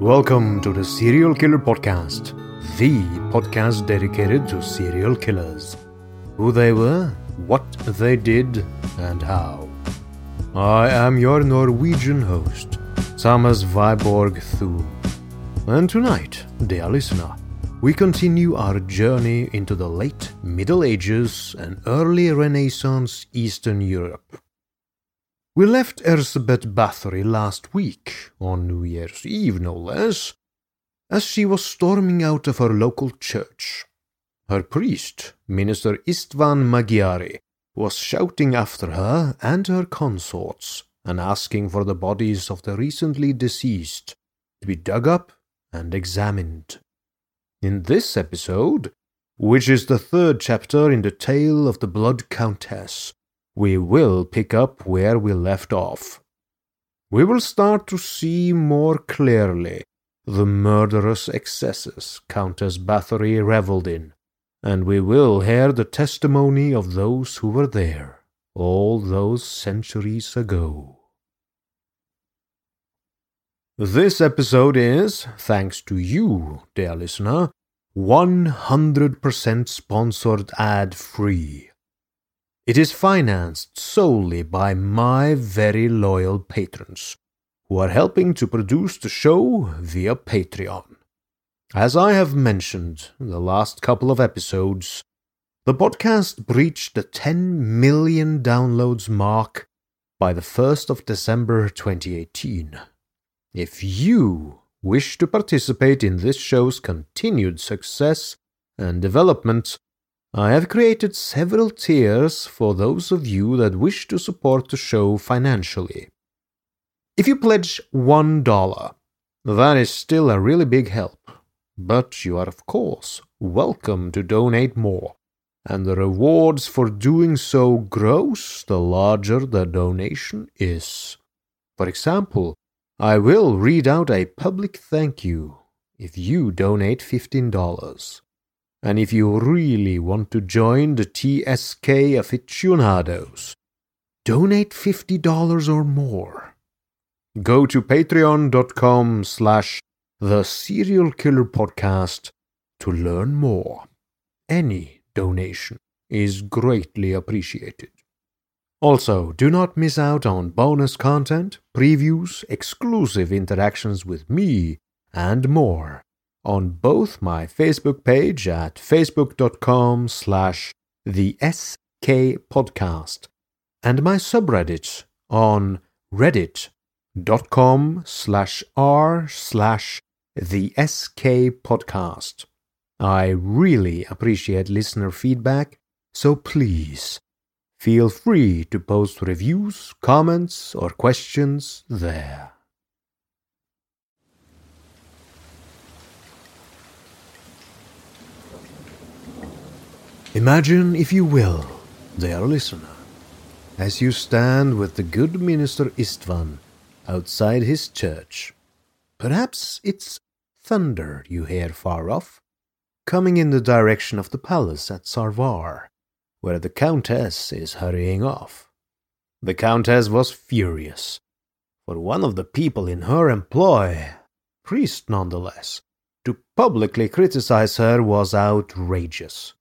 Welcome to the Serial Killer Podcast, the podcast dedicated to serial killers. Who they were, what they did, and how. I am your Norwegian host, Thomas Viborg Thun. And tonight, dear listener, we continue our journey into the late Middle Ages and early Renaissance Eastern Europe. We left Elizabeth Bathory last week, on New Year's Eve no less, as she was storming out of her local church. Her priest, Minister Istvan Magyari, was shouting after her and her consorts and asking for the bodies of the recently deceased to be dug up and examined. In this episode, which is the third chapter in the tale of the Blood Countess, we will pick up where we left off. We will start to see more clearly the murderous excesses Countess Bathory revelled in, and we will hear the testimony of those who were there all those centuries ago. This episode is, thanks to you, dear listener, 100% sponsored ad free. It is financed solely by my very loyal patrons, who are helping to produce the show via Patreon. As I have mentioned in the last couple of episodes, the podcast breached the 10 million downloads mark by the 1st of December 2018. If you wish to participate in this show's continued success and development, I have created several tiers for those of you that wish to support the show financially. If you pledge $1, that is still a really big help, but you are, of course, welcome to donate more, and the rewards for doing so grows the larger the donation is. For example, I will read out a public thank you if you donate $15. And if you really want to join the TSK aficionados, donate $50 or more. Go to patreon.com slash the serial killer podcast to learn more. Any donation is greatly appreciated. Also, do not miss out on bonus content, previews, exclusive interactions with me, and more on both my Facebook page at facebook.com slash the SK podcast and my subreddit on reddit.com slash r slash the SK Podcast. I really appreciate listener feedback, so please feel free to post reviews, comments, or questions there. Imagine, if you will, dear listener, as you stand with the good minister Istvan outside his church. Perhaps it's thunder you hear far off, coming in the direction of the palace at Sarvar, where the Countess is hurrying off. The Countess was furious, for one of the people in her employ, priest nonetheless, to publicly criticize her was outrageous.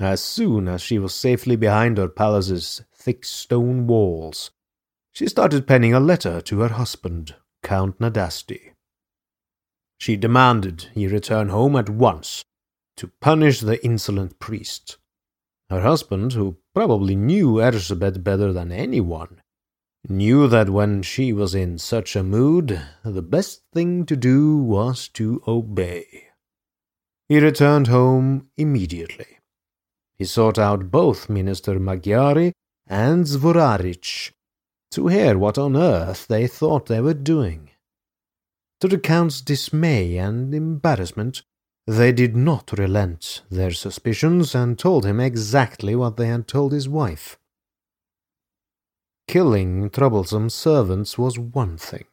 As soon as she was safely behind her palace's thick stone walls, she started penning a letter to her husband, Count Nadasdy. She demanded he return home at once to punish the insolent priest. Her husband, who probably knew Erzsébet better than anyone, knew that when she was in such a mood, the best thing to do was to obey. He returned home immediately. He sought out both Minister Magyari and Zvonarics to hear what on earth they thought they were doing. To the Count's dismay and embarrassment, they did not relent their suspicions and told him exactly what they had told his wife. Killing troublesome servants was one thing,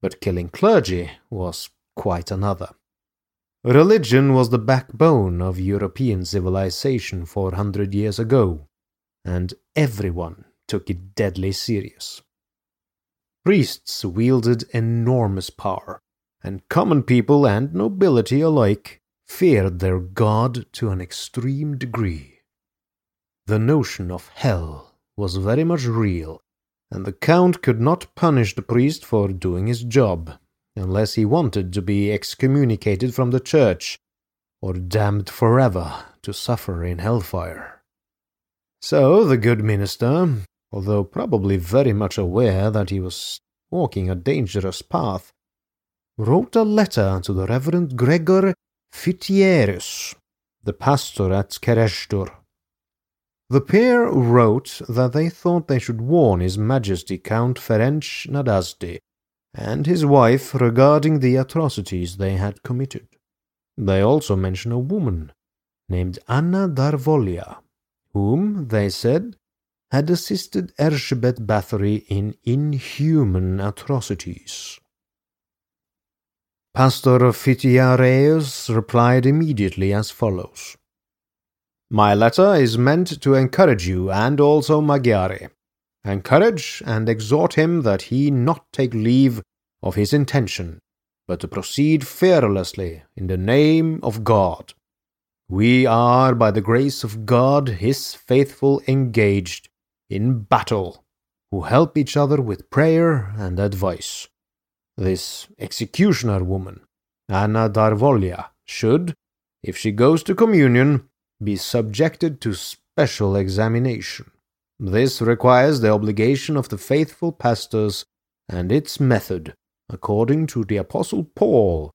but killing clergy was quite another. Religion was the backbone of European civilization four hundred years ago, and everyone took it deadly serious. Priests wielded enormous power, and common people and nobility alike feared their god to an extreme degree. The notion of hell was very much real, and the Count could not punish the priest for doing his job, unless he wanted to be excommunicated from the church, or damned forever to suffer in hellfire. So the good minister, although probably very much aware that he was walking a dangerous path, wrote a letter to the Reverend Gregor Pythiraeus, the pastor at Keresztúr. The pair wrote that they thought they should warn His Majesty Count Ferenc Nadasdy and his wife regarding the atrocities they had committed. They also mention a woman named Anna Darvulia, whom, they said, had assisted Erzsébet Bathory in inhuman atrocities. Pastor Pythiraeus replied immediately as follows My letter is meant to encourage you and also Magyari. Encourage and exhort him that he not take leave of his intention, but to proceed fearlessly in the name of God. We are, by the grace of God, his faithful engaged in battle, who help each other with prayer and advice. This executioner woman, Anna Darvulia, should, if she goes to communion, be subjected to special examination. This requires the obligation of the faithful pastors and its method, according to the Apostle Paul,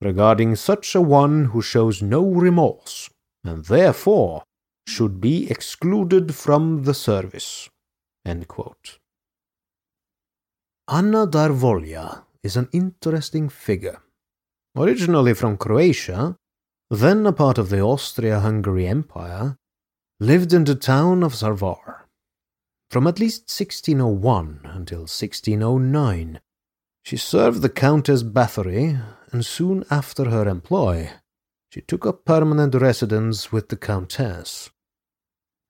regarding such a one who shows no remorse, and therefore should be excluded from the service. Anna Darvulia is an interesting figure. Originally from Croatia, then a part of the Austria Hungary Empire, lived in the town of Sarvar. From at least 1601 until 1609, she served the Countess Bathory, and soon after her employ, she took up permanent residence with the Countess.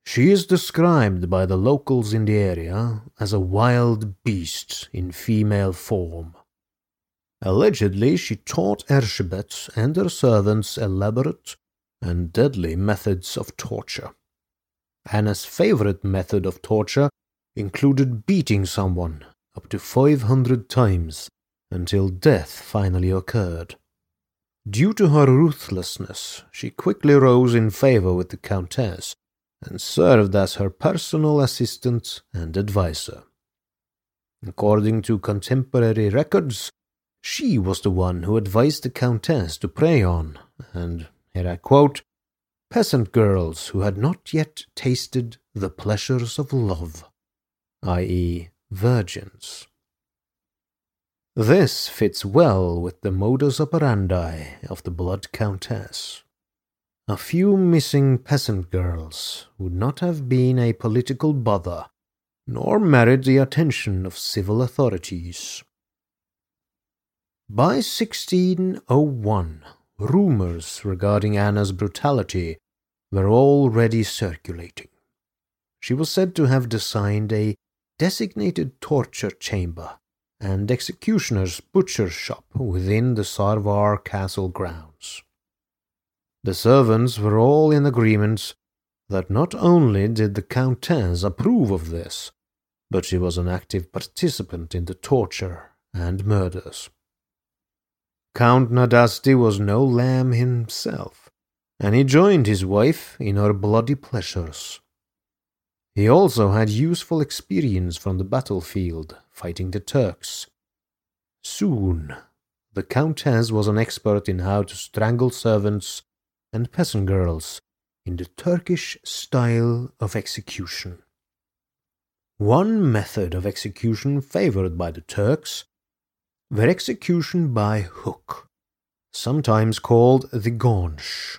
She is described by the locals in the area as a wild beast in female form. Allegedly, she taught Erzsébet and her servants elaborate and deadly methods of torture. Anna's favorite method of torture included beating someone up to 500 times until death finally occurred. Due to her ruthlessness, she quickly rose in favor with the Countess and served as her personal assistant and adviser. According to contemporary records, She was the one who advised the Countess to prey on, and here I quote, peasant girls who had not yet tasted the pleasures of love, i.e., virgins. This fits well with the modus operandi of the Blood Countess. A few missing peasant girls would not have been a political bother, nor merit the attention of civil authorities. By 1601, rumors regarding Anna's brutality were already circulating. She was said to have designed a designated torture chamber and executioner's butcher shop within the Sarvar castle grounds. The servants were all in agreement that not only did the Countess approve of this, but she was an active participant in the torture and murders. Count Nadasdy was no lamb himself, and he joined his wife in her bloody pleasures. He also had useful experience from the battlefield, fighting the Turks. Soon, the Countess was an expert in how to strangle servants and peasant girls in the Turkish style of execution. One method of execution favored by the Turks were execution by hook, sometimes called the gaunch.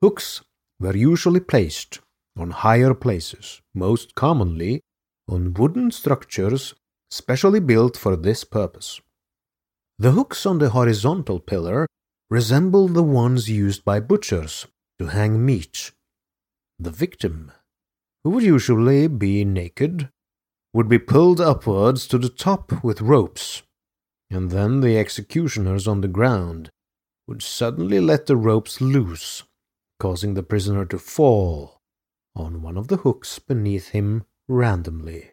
Hooks were usually placed on higher places, most commonly on wooden structures specially built for this purpose. The hooks on the horizontal pillar resemble the ones used by butchers to hang meat. The victim, who would usually be naked, would be pulled upwards to the top with ropes, and then the executioners on the ground would suddenly let the ropes loose, causing the prisoner to fall on one of the hooks beneath him randomly.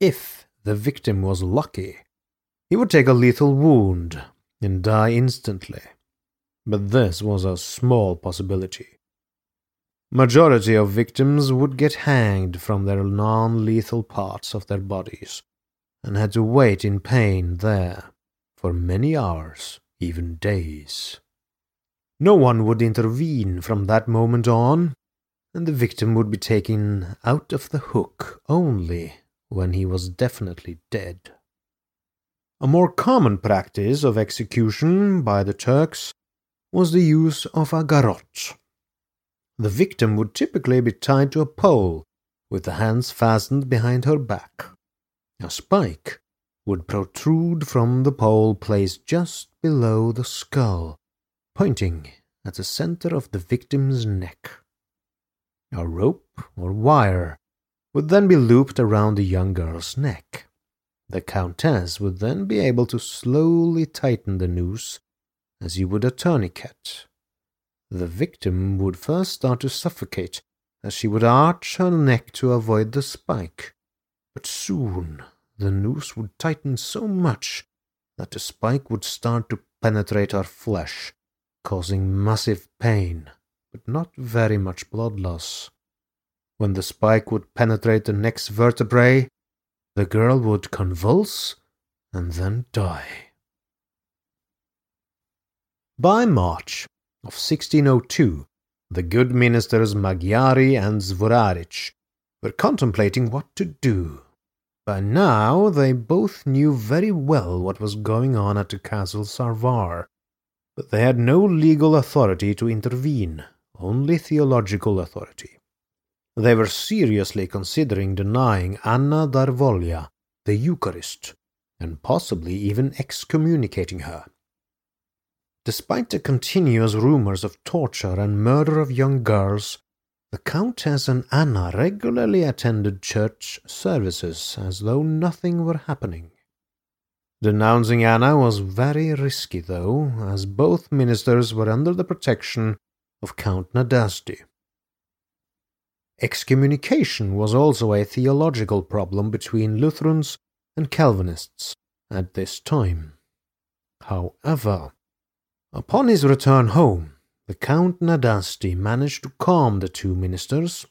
If the victim was lucky, he would take a lethal wound and die instantly. But this was a small possibility. Majority of victims would get hanged from their non-lethal parts of their bodies and had to wait in pain there for many hours, even days. No one would intervene from that moment on and the victim would be taken out of the hook only when he was definitely dead. A more common practice of execution by the Turks was the use of a garrote. The victim would typically be tied to a pole with the hands fastened behind her back. A spike would protrude from the pole placed just below the skull, pointing at the center of the victim's neck. A rope or wire would then be looped around the young girl's neck. The Countess would then be able to slowly tighten the noose as you would a tourniquet. The victim would first start to suffocate as she would arch her neck to avoid the spike, but soon the noose would tighten so much that the spike would start to penetrate her flesh, causing massive pain but not very much blood loss. When the spike would penetrate the next vertebrae, the girl would convulse and then die. By March of 1602, the good ministers Magyari and Zvonarics were contemplating what to do. By now, they both knew very well what was going on at the castle Sarvar, but they had no legal authority to intervene only theological authority. They were seriously considering denying Anna Darvulia the Eucharist, and possibly even excommunicating her. Despite the continuous rumors of torture and murder of young girls, the Countess and Anna regularly attended church services as though nothing were happening. Denouncing Anna was very risky, though, as both ministers were under the protection of Count Nadasdy. Excommunication was also a theological problem between Lutherans and Calvinists at this time. However, upon his return home, the Count Nadasdy managed to calm the two ministers.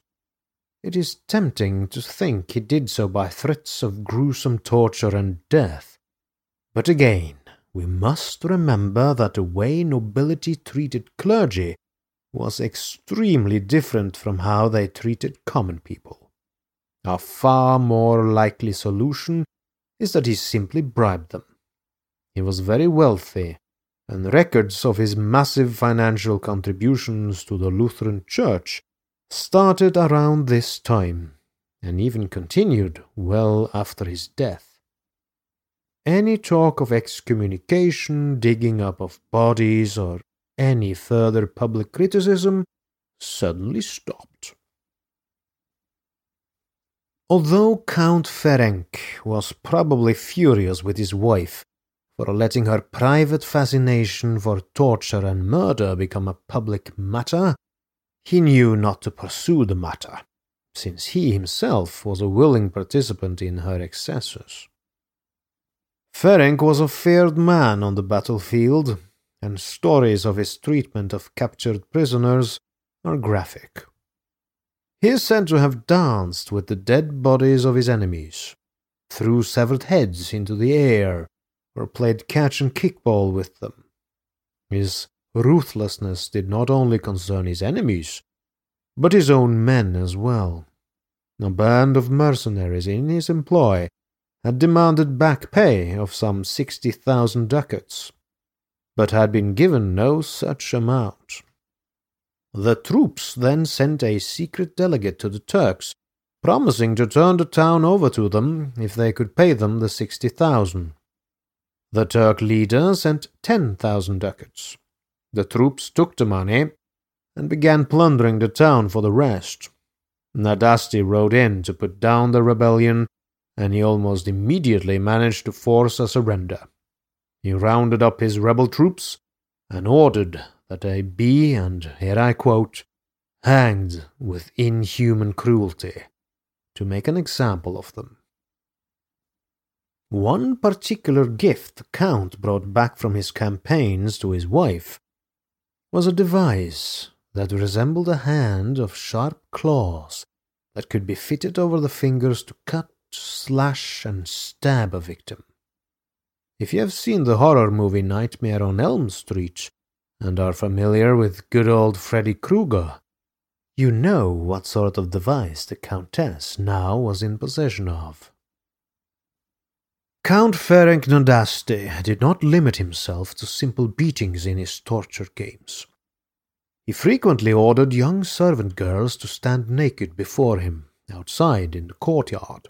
It is tempting to think he did so by threats of gruesome torture and death, But again, we must remember that the way nobility treated clergy was extremely different from how they treated common people. A far more likely solution is that he simply bribed them. He was very wealthy, and records of his massive financial contributions to the Lutheran Church started around this time and even continued well after his death. Any talk of excommunication, digging up of bodies, or any further public criticism suddenly stopped. Although Count Ferenc was probably furious with his wife for letting her private fascination for torture and murder become a public matter, he knew not to pursue the matter, since he himself was a willing participant in her excesses. Ferenc was a feared man on the battlefield, and stories of his treatment of captured prisoners are graphic. He is said to have danced with the dead bodies of his enemies, threw severed heads into the air, or played catch and kickball with them. His ruthlessness did not only concern his enemies, but his own men as well. A band of mercenaries in his employ had demanded back pay of some sixty thousand ducats, but had been given no such amount. The troops then sent a secret delegate to the Turks, promising to turn the town over to them if they could pay them the sixty thousand. The Turk leader sent ten thousand ducats. The troops took the money and began plundering the town for the rest. Nadasdy rode in to put down the rebellion, and he almost immediately managed to force a surrender. He rounded up his rebel troops and ordered that they be, and here I quote, hanged with inhuman cruelty, to make an example of them. One particular gift the Count brought back from his campaigns to his wife was a device that resembled a hand of sharp claws that could be fitted over the fingers to cut, slash, and stab a victim. If you have seen the horror movie Nightmare on Elm Street and are familiar with good old Freddy Krueger, you know what sort of device the Countess now was in possession of. Count Ferenc Nadasdy did not limit himself to simple beatings in his torture games. He frequently ordered young servant girls to stand naked before him outside in the courtyard.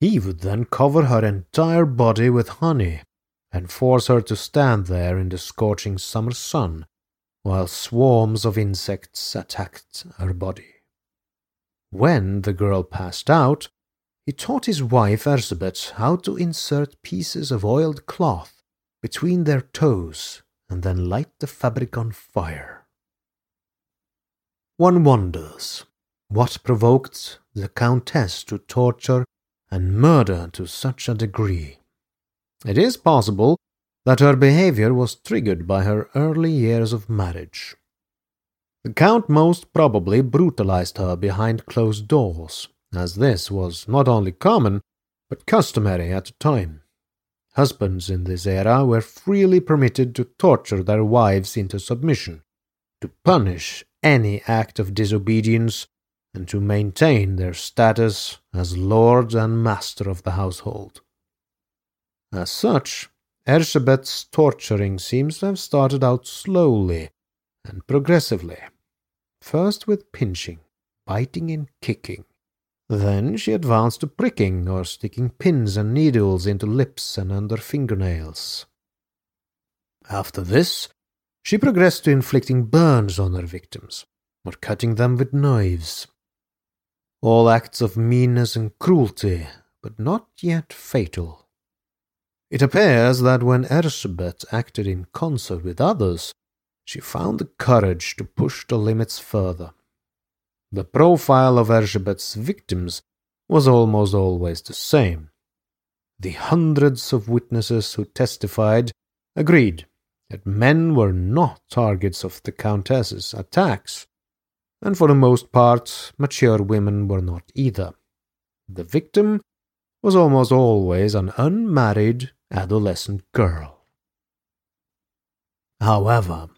He would then cover her entire body with honey and force her to stand there in the scorching summer sun while swarms of insects attacked her body. When the girl passed out, he taught his wife Erzsebet how to insert pieces of oiled cloth between their toes and then light the fabric on fire. One wonders what provoked the Countess to torture and murder to such a degree. It is possible that her behavior was triggered by her early years of marriage. The Count most probably brutalized her behind closed doors, as this was not only common, but customary at the time. Husbands in this era were freely permitted to torture their wives into submission, to punish any act of disobedience, and to maintain their status as lord and master of the household. As such, Erzsebet's torturing seems to have started out slowly and progressively, first with pinching, biting, and kicking. Then she advanced to pricking or sticking pins and needles into lips and under fingernails. After this, she progressed to inflicting burns on her victims, or cutting them with knives. All acts of meanness and cruelty, but not yet fatal. It appears that when Erzsebet acted in concert with others, she found the courage to push the limits further. The profile of Erzsebet's victims was almost always the same. The hundreds of witnesses who testified agreed that men were not targets of the Countess's attacks, and for the most part, mature women were not either. The victim was almost always an unmarried, adolescent girl. However,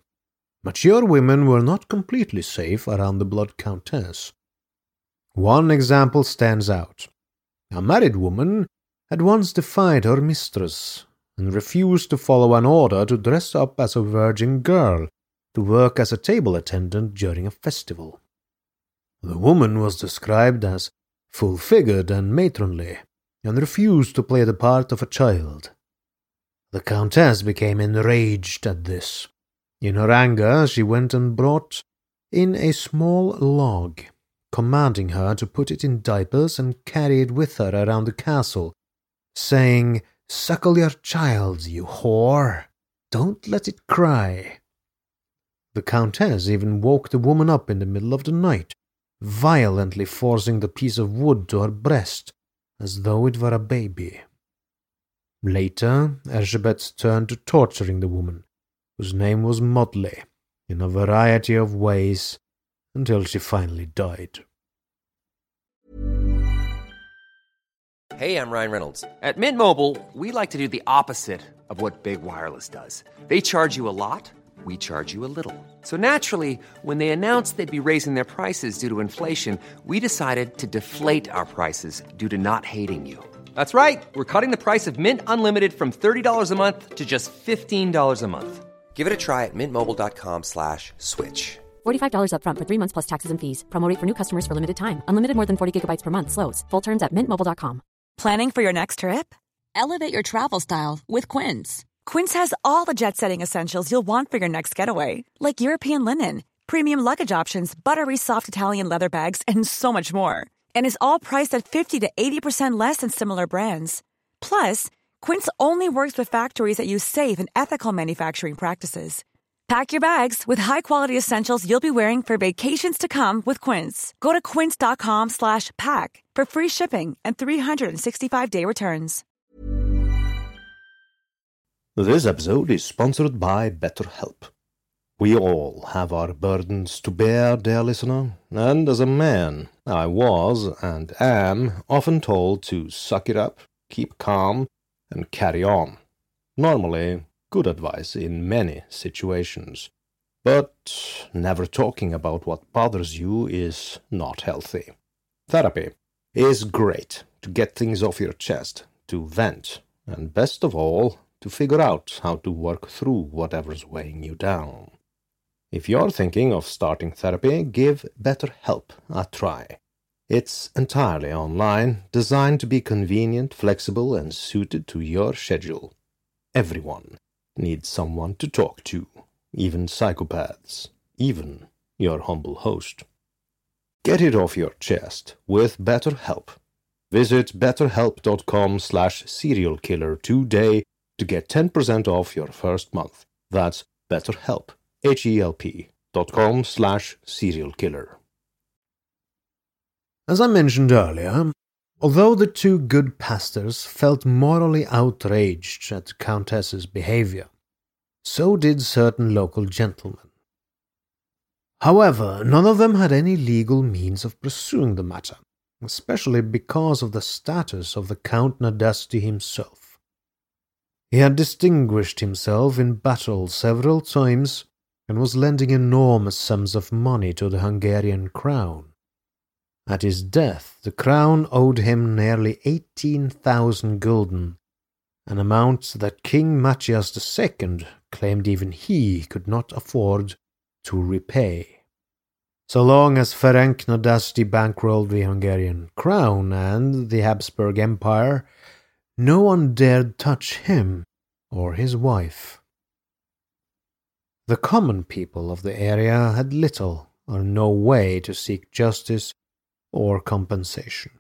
mature women were not completely safe around the Blood Countess. One example stands out. A married woman had once defied her mistress and refused to follow an order to dress up as a virgin girl to work as a table attendant during a festival. The woman was described as full figured and matronly, and refused to play the part of a child. The Countess became enraged at this. In her anger, she went and brought in a small log, commanding her to put it in diapers and carry it with her around the castle, saying, Suckle your child, you whore! Don't let it cry. The Countess even woke the woman up in the middle of the night, violently forcing the piece of wood to her breast, as though it were a baby. Later, Erzsébet turned to torturing the woman, whose name was Modley, in a variety of ways until she finally died. Hey, I'm Ryan Reynolds. At Mint Mobile, we like to do the opposite of what Big Wireless does. They charge you a lot, we charge you a little. So naturally, when they announced they'd be raising their prices due to inflation, we decided to deflate our prices due to not hating you. That's right. We're cutting the price of Mint Unlimited from $30 a month to just $15 a month. Give it a try at mintmobile.com slash switch. $45 upfront for three months plus taxes and fees. Promo rate for new customers for limited time. Unlimited more than 40 gigabytes per month. Slows. Full terms at mintmobile.com. Planning for your next trip? Elevate your travel style with Quince. Quince has all the jet setting essentials you'll want for your next getaway, like European linen, premium luggage options, buttery soft Italian leather bags, and so much more. And is all priced at 50 to 80% less than similar brands. Plus, Quince only works with factories that use safe and ethical manufacturing practices. Pack your bags with high-quality essentials you'll be wearing for vacations to come with Quince. Go to quince.com slash pack for free shipping and 365-day returns. This episode is sponsored by BetterHelp. We all have our burdens to bear, dear listener, and as a man, I was and am often told to suck it up, keep calm, and carry on. Normally, good advice in many situations. But never talking about what bothers you is not healthy. Therapy is great to get things off your chest, to vent, and best of all, to figure out how to work through whatever's weighing you down. If you're thinking of starting therapy, give BetterHelp a try. It's entirely online, designed to be convenient, flexible, and suited to your schedule. Everyone needs someone to talk to, even psychopaths, even your humble host. Get it off your chest with BetterHelp. Visit betterhelp.com slash serialkiller today to get 10% off your first month. That's BetterHelp, H-E-L-P dot com slash serialkiller. As I mentioned earlier, although the two good pastors felt morally outraged at the Countess's behavior, so did certain local gentlemen. However, none of them had any legal means of pursuing the matter, especially because of the status of the Count Nadasdy himself. He had distinguished himself in battle several times and was lending enormous sums of money to the Hungarian crown. At his death, the crown owed him nearly eighteen thousand gulden, an amount that King Matthias II claimed even he could not afford to repay. So long as Ferenc Nadasdy bankrolled the Hungarian crown and the Habsburg Empire, no one dared touch him or his wife. The common people of the area had little or no way to seek justice or compensation.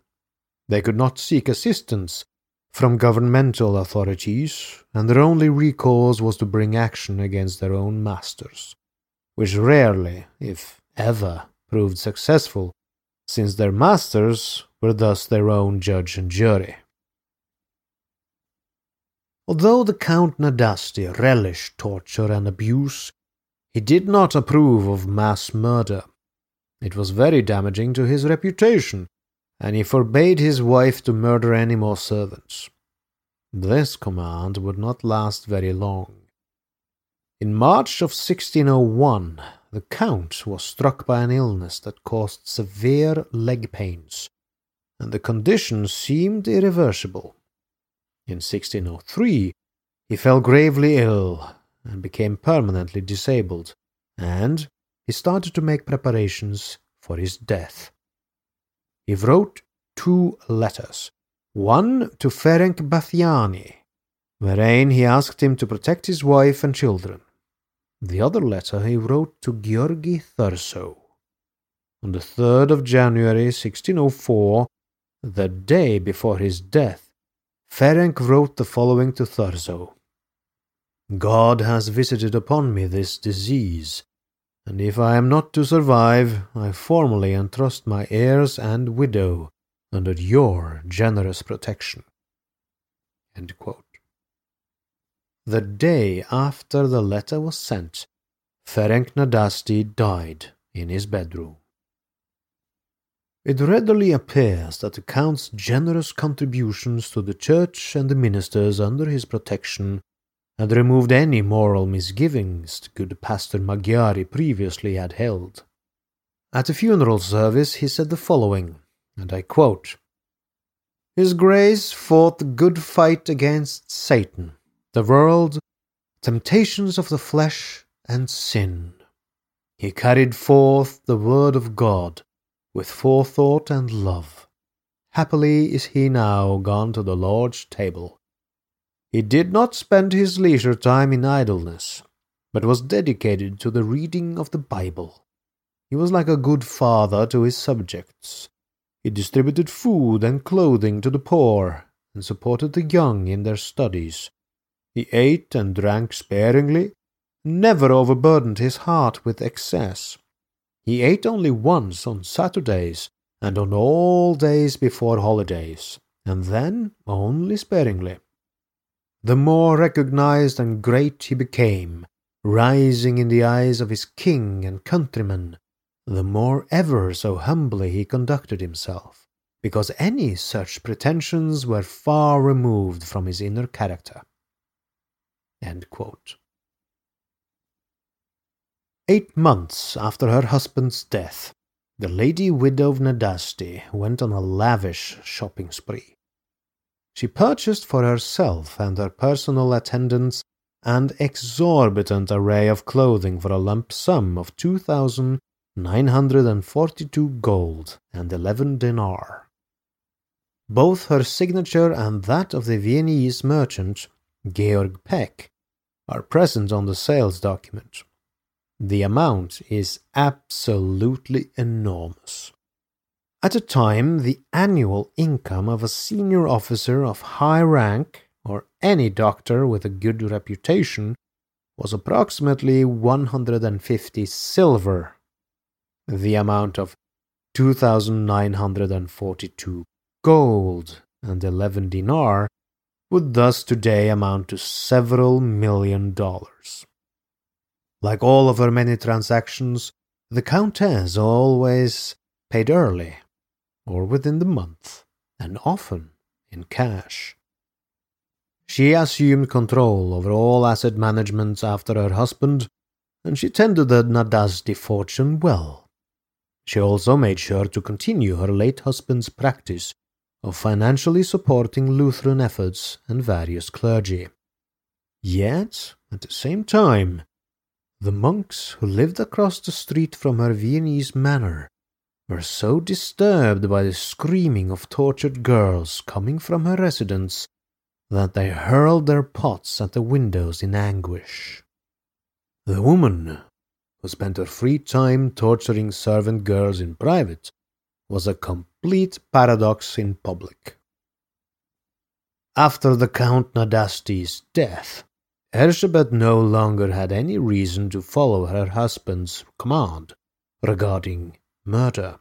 They could not seek assistance from governmental authorities, and their only recourse was to bring action against their own masters, which rarely, if ever, proved successful, since their masters were thus their own judge and jury. Although the Count Nadasdy relished torture and abuse, he did not approve of mass murder. It was very damaging to his reputation, and he forbade his wife to murder any more servants. This command would not last very long. In March of 1601, the Count was struck by an illness that caused severe leg pains, and the condition seemed irreversible. In 1603, he fell gravely ill and became permanently disabled, and he started to make preparations for his death. He wrote two letters, one to Ferenc Batthyany, wherein he asked him to protect his wife and children. The other letter he wrote to György Thurzó. On the 3rd of January 1604, the day before his death, Ferenc wrote the following to Thurzó God has visited upon me this disease, and if I am not to survive, I formally entrust my heirs and widow under your generous protection. The day after the letter was sent, Ferenc Nadasdy died in his bedroom. It readily appears that the Count's generous contributions to the Church and the ministers under his protection had removed any moral misgivings good Pastor Magyari previously had held. At a funeral service he said the following, and I quote His Grace fought the good fight against Satan, the world, temptations of the flesh, and sin. He carried forth the word of God with forethought and love. Happily is he now gone to the Lord's table. He did not spend his leisure time in idleness, but was dedicated to the reading of the Bible. He was like a good father to his subjects. He distributed food and clothing to the poor, and supported the young in their studies. He ate and drank sparingly, never overburdened his heart with excess. He ate only once on Saturdays, and on all days before holidays, and then only sparingly the more recognized and great he became, rising in the eyes of his king and countrymen, the more ever so humbly he conducted himself, because any such pretensions were far removed from his inner character. Eight months after her husband's death, the lady widow of Nadasdy went on a lavish shopping spree. She purchased for herself and her personal attendants an exorbitant array of clothing for a lump sum of two thousand nine hundred and forty-two gold and eleven dinar. Both her signature and that of the Viennese merchant, Georg Peck, are present on the sales document. The amount is absolutely enormous. At a time, the annual income of a senior officer of high rank, or any doctor with a good reputation, was approximately 150 silver, the amount of 2,942 gold and 11 dinar would thus today amount to several million dollars. Like all of her many transactions, the Countess always paid early or within the month, and often in cash. She assumed control over all asset management after her husband, and she tended the Nadasdy fortune well. She also made sure to continue her late husband's practice of financially supporting Lutheran efforts and various clergy. Yet, at the same time, the monks who lived across the street from her Viennese manor were so disturbed by the screaming of tortured girls coming from her residence that they hurled their pots at the windows in anguish. The woman, who spent her free time torturing servant girls in private, was a complete paradox in public. After the Count Nadasdy's death, Erzsébet no longer had any reason to follow her husband's command regarding murder.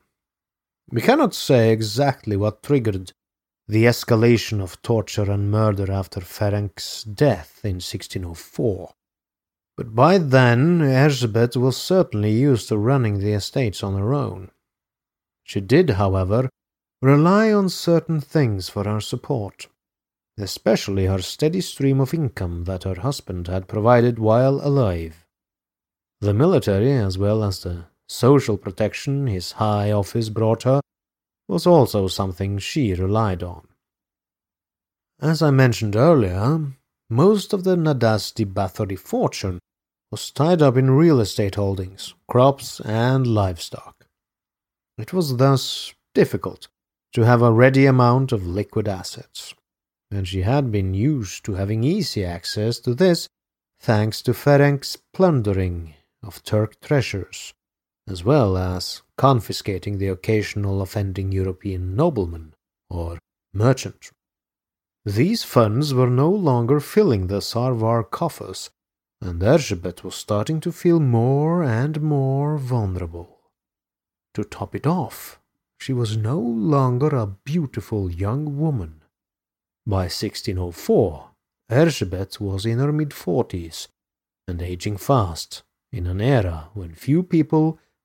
We cannot say exactly what triggered the escalation of torture and murder after Ferenc's death in 1604. But by then, Erzsébet was certainly used to running the estates on her own. She did, however, rely on certain things for her support. especially her steady stream of income that her husband had provided while alive. The military, as well as the social protection his high office brought her, was also something she relied on. As I mentioned earlier, most of the Nadasdy Bathory fortune was tied up in real estate holdings, crops, and livestock. It was thus difficult to have a ready amount of liquid assets, and she had been used to having easy access to this thanks to Ferenc's plundering of Turk treasures, as well as confiscating the occasional offending European nobleman or merchant. These funds were no longer filling the Sarvar coffers, and Erzsébet was starting to feel more and more vulnerable. To top it off, she was no longer a beautiful young woman. By 1604, Erzsébet was in her mid forties and aging fast in an era when few people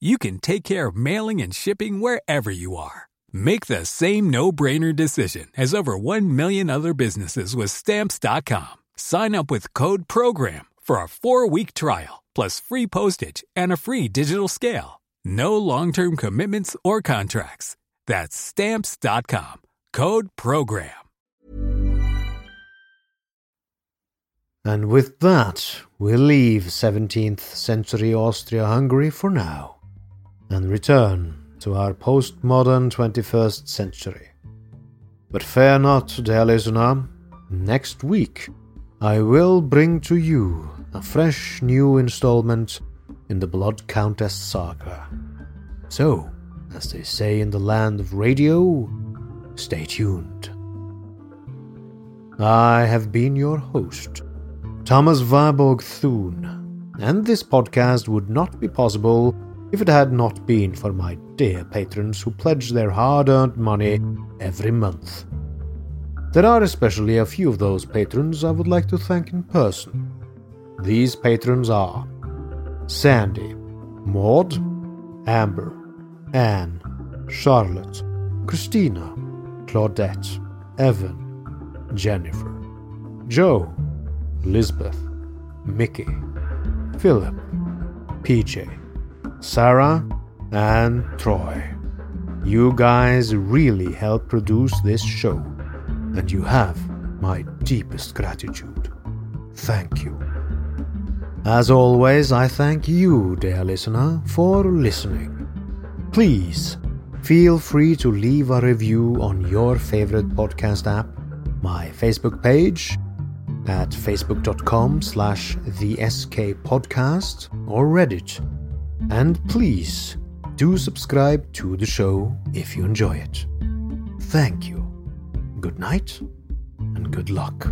you can take care of mailing and shipping wherever you are. Make the same no-brainer decision as over 1 million other businesses with stamps.com. Sign up with code program for a 4-week trial plus free postage and a free digital scale. No long-term commitments or contracts. That's stamps.com. Code program. And with that, we'll leave 17th century Austria Hungary for now and return to our postmodern 21st century. But fear not, dear listener, next week I will bring to you a fresh new installment in the Blood Countess saga. So, as they say in the land of radio, stay tuned. I have been your host, Thomas Warburg Thune, and this podcast would not be possible if it had not been for my dear patrons who pledge their hard earned money every month. There are especially a few of those patrons I would like to thank in person. These patrons are Sandy, Maud, Amber, Anne, Charlotte, Christina, Claudette, Evan, Jennifer, Joe, Lisbeth, Mickey, Philip, PJ, Sarah, and Troy. You guys really help produce this show, and you have my deepest gratitude. Thank you. As always, I thank you, dear listener, for listening. Please feel free to leave a review on your favorite podcast app, my Facebook page at facebook.com slash the SK podcast or Reddit and please do subscribe to the show if you enjoy it. Thank you. Good night and good luck.